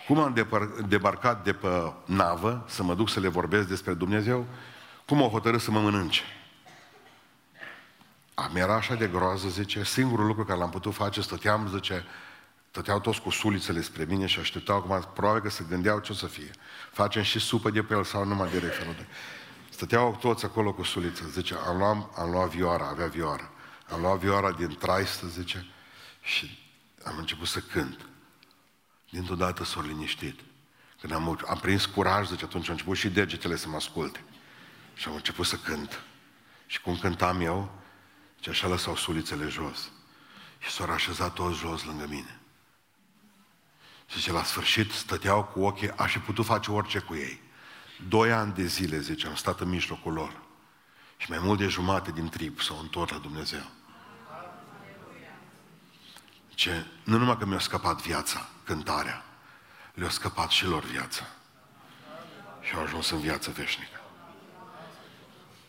Cum am debarcat de pe navă să mă duc să le vorbesc despre Dumnezeu, cum au hotărât să mă mănânce. Am era așa de groază, zice, singurul lucru care l-am putut face, stăteam, zice, stăteau toți cu sulițele spre mine și așteptau acum, probabil că se gândeau ce o să fie. Facem și supă de pe el sau numai direct felul de... Stăteau toți acolo cu suliță, zice, am luat, am luat vioara, avea vioară. Am luat vioara din traistă, zice, și am început să cânt. Dintr-o dată s-au liniștit. Când am, am prins curaj, zice, atunci au început și degetele să mă asculte. Și am început să cânt. Și cum cântam eu, și așa lăsau sulițele jos. Și s-au așezat toți jos lângă mine. Și zice, la sfârșit stăteau cu ochii, aș fi putut face orice cu ei. Doi ani de zile, zice, am stat în mijlocul lor. Și mai mult de jumate din trib s-au întors la Dumnezeu. Ce, nu numai că mi-a scăpat viața, cântarea, le-a scăpat și lor viața. Și au ajuns în viață veșnică.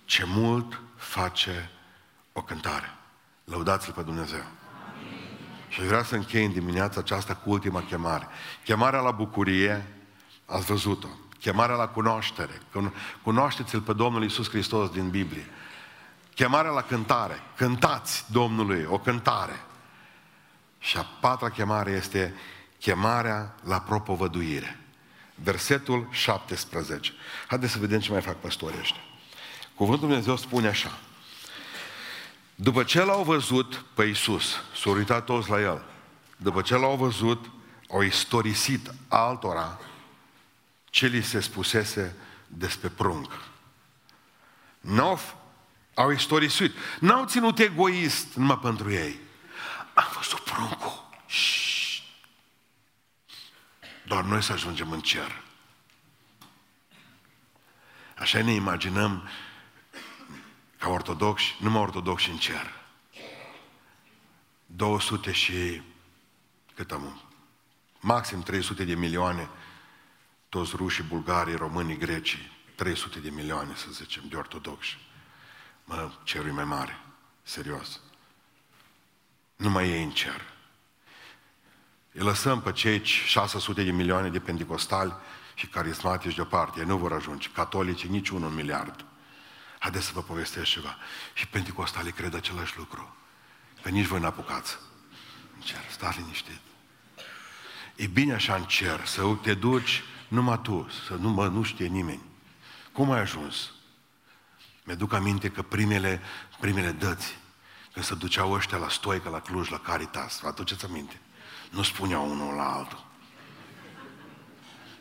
Ce mult face o cântare. Lăudați-L pe Dumnezeu. Și vreau să închei în dimineața aceasta cu ultima chemare. Chemarea la bucurie, ați văzut-o. Chemarea la cunoaștere. Cunoașteți-L pe Domnul Iisus Hristos din Biblie. Chemarea la cântare. Cântați Domnului o cântare. Și a patra chemare este chemarea la propovăduire. Versetul 17. Haideți să vedem ce mai fac păstorii ăștia. Cuvântul Dumnezeu spune așa. După ce l-au văzut pe Iisus, s-au uitat toți la El, după ce l-au văzut, au istorisit altora ce li se spusese despre prunc. N-au, au istorisit. N-au ținut egoist numai pentru ei. Am văzut pruncul. Shhh. Doar noi să ajungem în cer. Așa ne imaginăm ca ortodoxi, numai ortodoxi în cer. 200 și cât am? Maxim 300 de milioane, toți rușii, bulgarii, românii, grecii, 300 de milioane, să zicem, de ortodoxi. Mă, cerul e mai mare, serios. Nu mai e în cer. Îi lăsăm pe cei 600 de milioane de pentecostali și carismatici deoparte. Ei nu vor ajunge. Catolici, nici unul miliard. Haideți să vă povestesc ceva. Și pentecostalii cred același lucru. Că nici voi n-apucați. În cer, stați liniștit. E bine așa în cer, să te duci numai tu, să nu, mă, nu știe nimeni. Cum ai ajuns? Mi-aduc aminte că primele, primele dăți, când se duceau ăștia la Stoică, la Cluj, la Caritas, vă aduceți aminte? Nu spuneau unul la altul.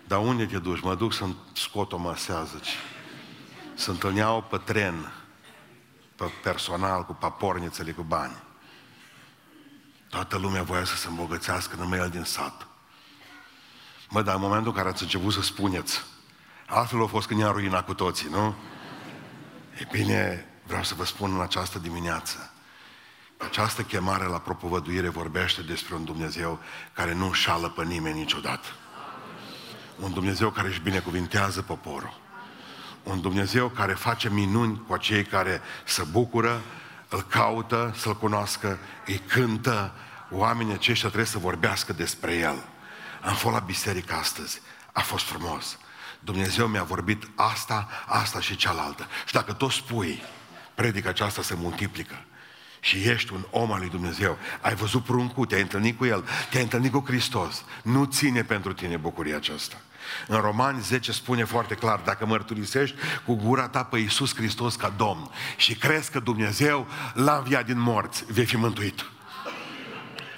Dar unde te duci? Mă duc să-mi scot o măsează se întâlneau pe tren, pe personal, cu papornițele, cu bani. Toată lumea voia să se îmbogățească, numai el din sat. Mă, dar în momentul în care ați început să spuneți, altfel a fost când i-a ruinat cu toții, nu? E bine, vreau să vă spun în această dimineață, această chemare la propovăduire vorbește despre un Dumnezeu care nu înșală pe nimeni niciodată. Un Dumnezeu care își binecuvintează poporul un Dumnezeu care face minuni cu acei care se bucură, îl caută, să-l cunoască, îi cântă, oamenii aceștia trebuie să vorbească despre El. Am fost la biserică astăzi, a fost frumos. Dumnezeu mi-a vorbit asta, asta și cealaltă. Și dacă tot spui, predica aceasta se multiplică și ești un om al lui Dumnezeu, ai văzut pruncul, te-ai întâlnit cu El, te-ai întâlnit cu Hristos, nu ține pentru tine bucuria aceasta. În Romani 10 spune foarte clar, dacă mărturisești cu gura ta pe Iisus Hristos ca Domn și crezi că Dumnezeu l-a înviat din morți, vei fi mântuit.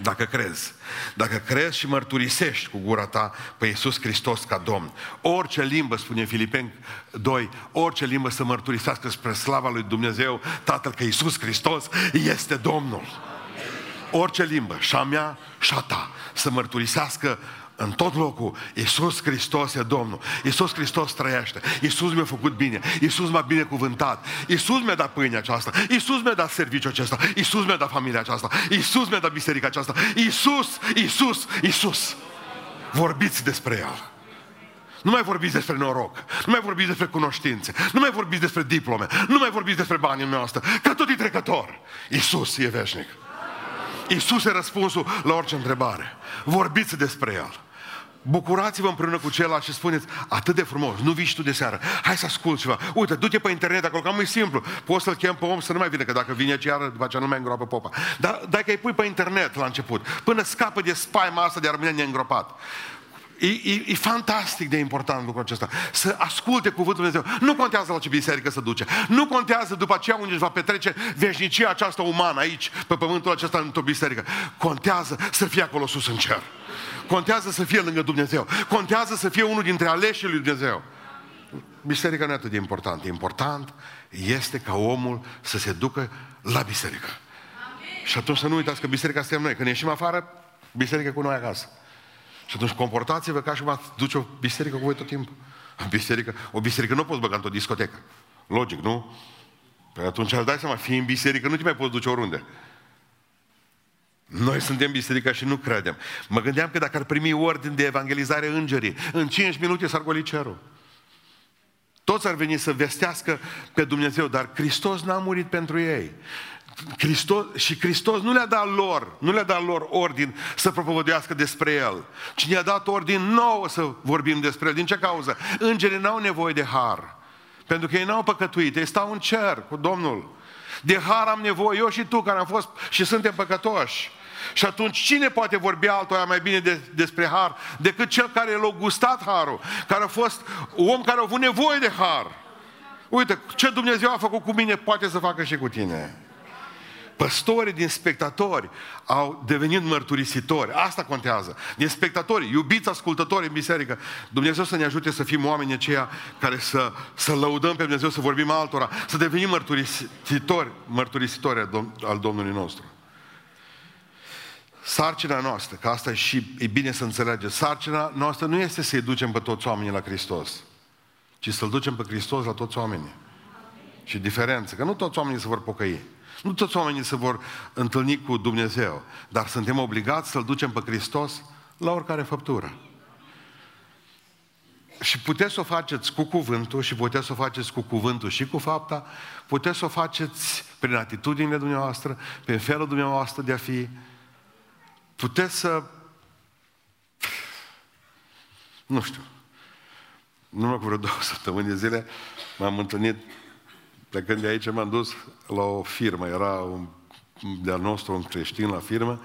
Dacă crezi. Dacă crezi și mărturisești cu gura ta pe Iisus Hristos ca Domn. Orice limbă, spune Filipeni 2, orice limbă să mărturisească spre slava lui Dumnezeu, Tatăl că Iisus Hristos este Domnul. Orice limbă, și șa mea și șa ta, să mărturisească în tot locul, Iisus Hristos e Domnul. Iisus Hristos trăiește. Iisus mi-a făcut bine. Iisus m-a binecuvântat. Iisus mi-a dat pâinea aceasta. Iisus mi-a dat serviciul acesta. Iisus mi-a dat familia aceasta. Iisus mi-a dat biserica aceasta. Iisus, Iisus, Iisus. Vorbiți despre El. Nu mai vorbiți despre noroc, nu mai vorbiți despre cunoștințe, nu mai vorbiți despre diplome, nu mai vorbiți despre banii noastre, că tot e trecător. Iisus e veșnic. Iisus e răspunsul la orice întrebare. Vorbiți despre El. Bucurați-vă împreună cu celălalt și spuneți, atât de frumos, nu vii și tu de seară, hai să ascult ceva. Uite, du-te pe internet acolo, că e simplu. Poți să-l chem pe om să nu mai vină, că dacă vine ceară, după aceea nu mai îngroapă popa. Dar dacă îi pui pe internet la început, până scapă de spaima asta de a rămâne neîngropat. E, e, e fantastic de important lucrul acesta. Să asculte cuvântul Dumnezeu. Nu contează la ce biserică se duce. Nu contează după aceea unde își va petrece veșnicia aceasta umană aici, pe pământul acesta, într-o biserică. Contează să fie acolo sus în cer. Contează să fie lângă Dumnezeu. Contează să fie unul dintre aleșii lui Dumnezeu. Biserica nu e atât de important. Important este ca omul să se ducă la biserică. Amin. Și atunci să nu uitați că biserica suntem noi. Când ieșim afară, biserica cu noi acasă. Și atunci comportați-vă ca și cum ați duce o biserică cu voi tot timpul. O biserică, o biserică nu poți băga într-o discotecă. Logic, nu? Păi atunci îți dai seama, fii în biserică, nu te mai poți duce oriunde. Noi suntem biserica și nu credem. Mă gândeam că dacă ar primi ordin de evangelizare îngerii, în 5 minute s-ar goli cerul. Toți ar veni să vestească pe Dumnezeu, dar Hristos n-a murit pentru ei. Hristos, și Hristos nu le-a dat lor, nu le-a dat lor ordin să propovăduiască despre El, ci ne-a dat ordin nouă să vorbim despre El. Din ce cauză? Îngerii n-au nevoie de har. Pentru că ei n-au păcătuit, ei stau în cer cu Domnul. De har am nevoie, eu și tu care am fost și suntem păcătoși. Și atunci cine poate vorbi altuia mai bine de, despre har decât cel care l-a gustat harul, care a fost om care a avut nevoie de har. Uite, ce Dumnezeu a făcut cu mine poate să facă și cu tine. Păstorii din spectatori au devenit mărturisitori. Asta contează. Din spectatori, iubiți ascultători în biserică. Dumnezeu să ne ajute să fim oameni aceia care să, să lăudăm pe Dumnezeu, să vorbim altora, să devenim mărturisitori, mărturisitori al Domnului nostru. Sarcina noastră, că asta e și e bine să înțelegeți, sarcina noastră nu este să-i ducem pe toți oamenii la Hristos, ci să-L ducem pe Hristos la toți oamenii. Și diferență, că nu toți oamenii se vor pocăi. Nu toți oamenii se vor întâlni cu Dumnezeu, dar suntem obligați să-L ducem pe Hristos la oricare făptură. Și puteți să o faceți cu cuvântul și puteți să o faceți cu cuvântul și cu fapta, puteți să o faceți prin atitudinile dumneavoastră, prin felul dumneavoastră de a fi. Puteți să... Nu știu. Numai cu vreo două săptămâni de zile m-am întâlnit Plecând de aici m-am dus la o firmă, era un de-al nostru, un creștin la firmă.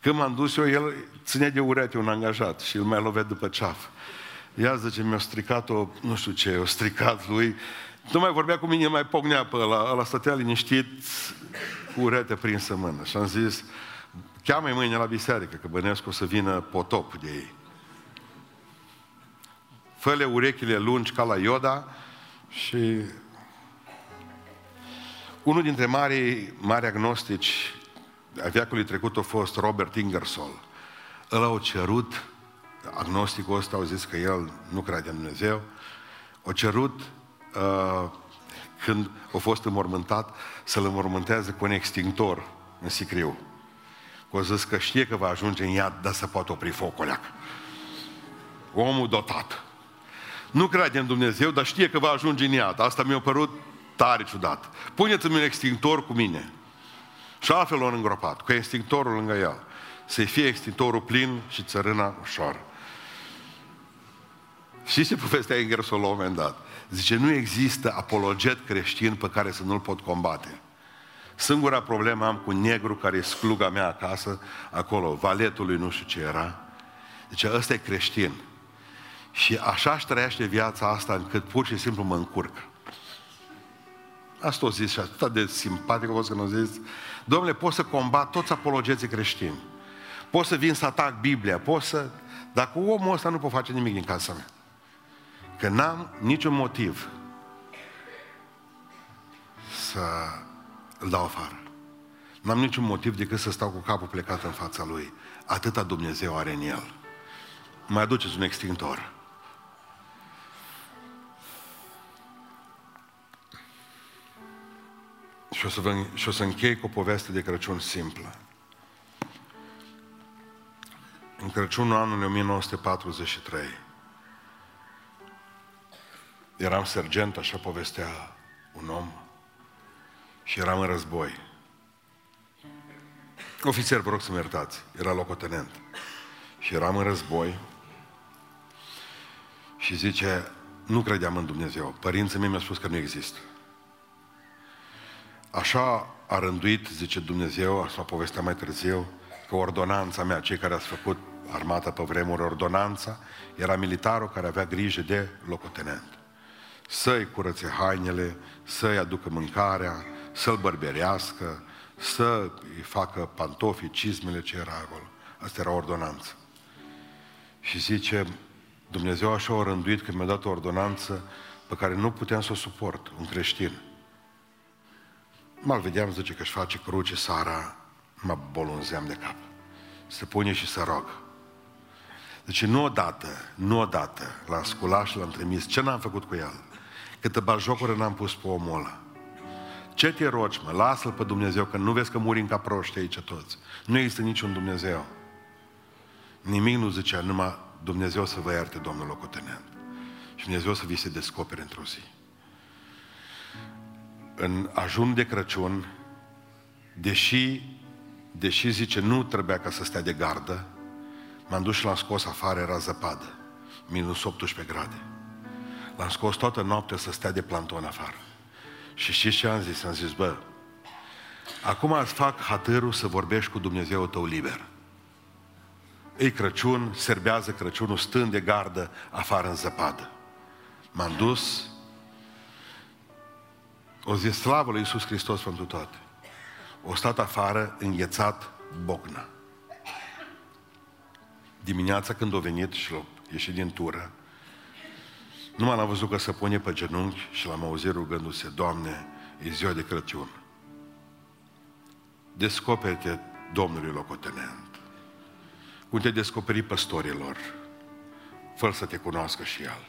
Când m-am dus eu, el ținea de urete un angajat și îl mai lovea după ceaf. Ia zice, mi-a stricat-o, nu știu ce, o stricat lui. Nu mai vorbea cu mine, mai pognea pe ăla, ăla stătea liniștit cu urete prinsă în mână. Și am zis, cheamă-i mâine la biserică, că bănesc o să vină potop de ei. fă urechile lungi ca la Ioda și unul dintre mari, mari agnostici a veacului trecut a fost Robert Ingersoll. Îl au cerut, agnosticul ăsta au zis că el nu crede în Dumnezeu, au cerut uh, când a fost înmormântat să-l înmormânteze cu un extintor în sicriu. Cu zis că știe că va ajunge în iad, dar să poate opri focul ăla. Omul dotat. Nu crede în Dumnezeu, dar știe că va ajunge în iad. Asta mi-a părut Tare ciudat. Puneți-mi un extintor cu mine. Și altfel l îngropat, cu extintorul lângă el. Să fie extintorul plin și țărâna ușor. Și ce povestea Ingersoll la un moment dat? Zice, nu există apologet creștin pe care să nu-l pot combate. Singura problemă am cu negru care e sluga mea acasă, acolo, valetului nu știu ce era. Deci ăsta e creștin. Și așa își trăiește viața asta încât pur și simplu mă încurcă. Asta o zis și atât de simpatic a fost când au zis, domnule, pot să combat toți apologeții creștini. Pot să vin să atac Biblia, pot să... Dar cu omul ăsta nu pot face nimic din casa mea. Că n-am niciun motiv să îl dau afară. N-am niciun motiv decât să stau cu capul plecat în fața lui. Atâta Dumnezeu are în el. Mai aduceți un extintor. Și o, să vă, și o să închei cu o poveste de Crăciun simplă. În Crăciunul anului 1943 eram sergent, așa povestea un om, și eram în război. Ofițer, vă rog să mă iertați, era locotenent. Și eram în război și zice, nu credeam în Dumnezeu. Părinții mei mi-au spus că nu există. Așa a rânduit, zice Dumnezeu, așa povestea mai târziu, că ordonanța mea, cei care ați făcut armata pe vremuri, ordonanța, era militarul care avea grijă de locotenent. Să-i curățe hainele, să-i aducă mâncarea, să-l bărberească, să-i facă pantofii, cizmele ce era acolo. Asta era ordonanță. Și zice, Dumnezeu așa a rânduit că mi-a dat o ordonanță pe care nu puteam să o suport, un creștin. Mă vedeam, zice că își face cruce Sara, mă bolunzeam de cap. Se pune și să rog. Deci nu odată, nu odată l-am sculat și l-am trimis. Ce n-am făcut cu el? Câtă baljocură n-am pus pe omul ăla. Ce te rogi, mă? Lasă-L pe Dumnezeu, că nu vezi că murim ca proști aici toți. Nu există niciun Dumnezeu. Nimic nu zicea, numai Dumnezeu să vă ierte, Domnul locotenent. Și Dumnezeu să vi se descopere într-o zi. În ajun de Crăciun, deși, deși zice nu trebuia ca să stea de gardă, m-am dus și l-am scos afară, era zăpadă, minus 18 grade. L-am scos toată noaptea să stea de planton afară. Și știți ce am zis? Am zis, bă, acum îți fac hatărul să vorbești cu Dumnezeu tău liber. Ei Crăciun, serbează Crăciunul stând de gardă afară în zăpadă. M-am dus, o zis slavă lui Iisus Hristos pentru toate. O stat afară, înghețat, bocna. Dimineața când a venit și l-a ieșit din tură, nu m-am văzut că se pune pe genunchi și l-am auzit rugându-se, Doamne, e ziua de Crăciun. Descoperi-te Domnului locotenent. Cum te descoperi păstorilor, fără să te cunoască și El.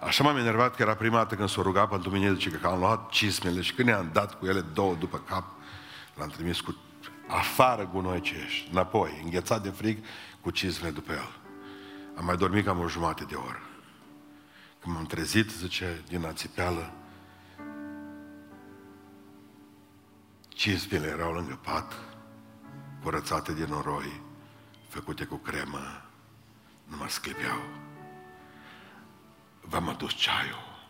Așa m-am enervat că era prima dată când s-a rugat pentru mine, zice că am luat cismele și când ne-am dat cu ele două după cap, l-am trimis cu afară gunoi ce ești, înapoi, înghețat de frig, cu cizmele după el. Am mai dormit cam o jumătate de oră. Când m-am trezit, zice, din ațipeală, cizmele erau lângă pat, curățate din noroi, făcute cu cremă, nu mă sclipeau. V-am adus ceaiul,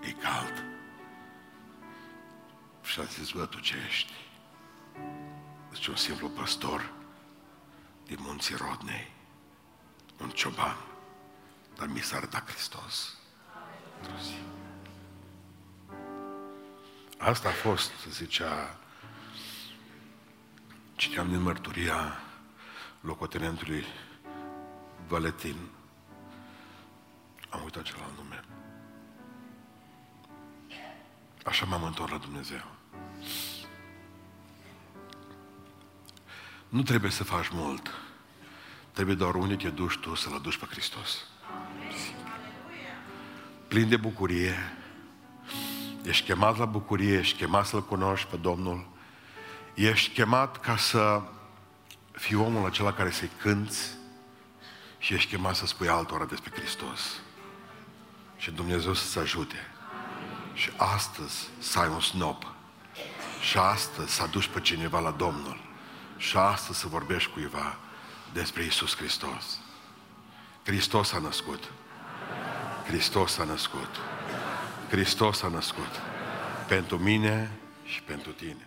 e cald. Și a zis, bă, tu ce ești? Deci un simplu păstor din munții Rodnei, un cioban, dar mi s-a arătat Hristos într-o zi. Asta a fost, zicea, citeam din mărturia locotenentului Valetin. Am uitat celălalt nume. Așa m-am întors la Dumnezeu. Nu trebuie să faci mult. Trebuie doar unde te duci tu să-L aduci pe Hristos. Plin de bucurie. Ești chemat la bucurie, ești chemat să-L cunoști pe Domnul. Ești chemat ca să fii omul acela care să-i cânți și ești chemat să spui altora despre Hristos. Și Dumnezeu să-ți ajute. Și astăzi să ai un snop. Și astăzi să aduci pe cineva la Domnul. Și astăzi să vorbești cuiva despre Isus Hristos. Hristos a născut. Hristos a născut. Hristos a născut. Pentru mine și pentru tine.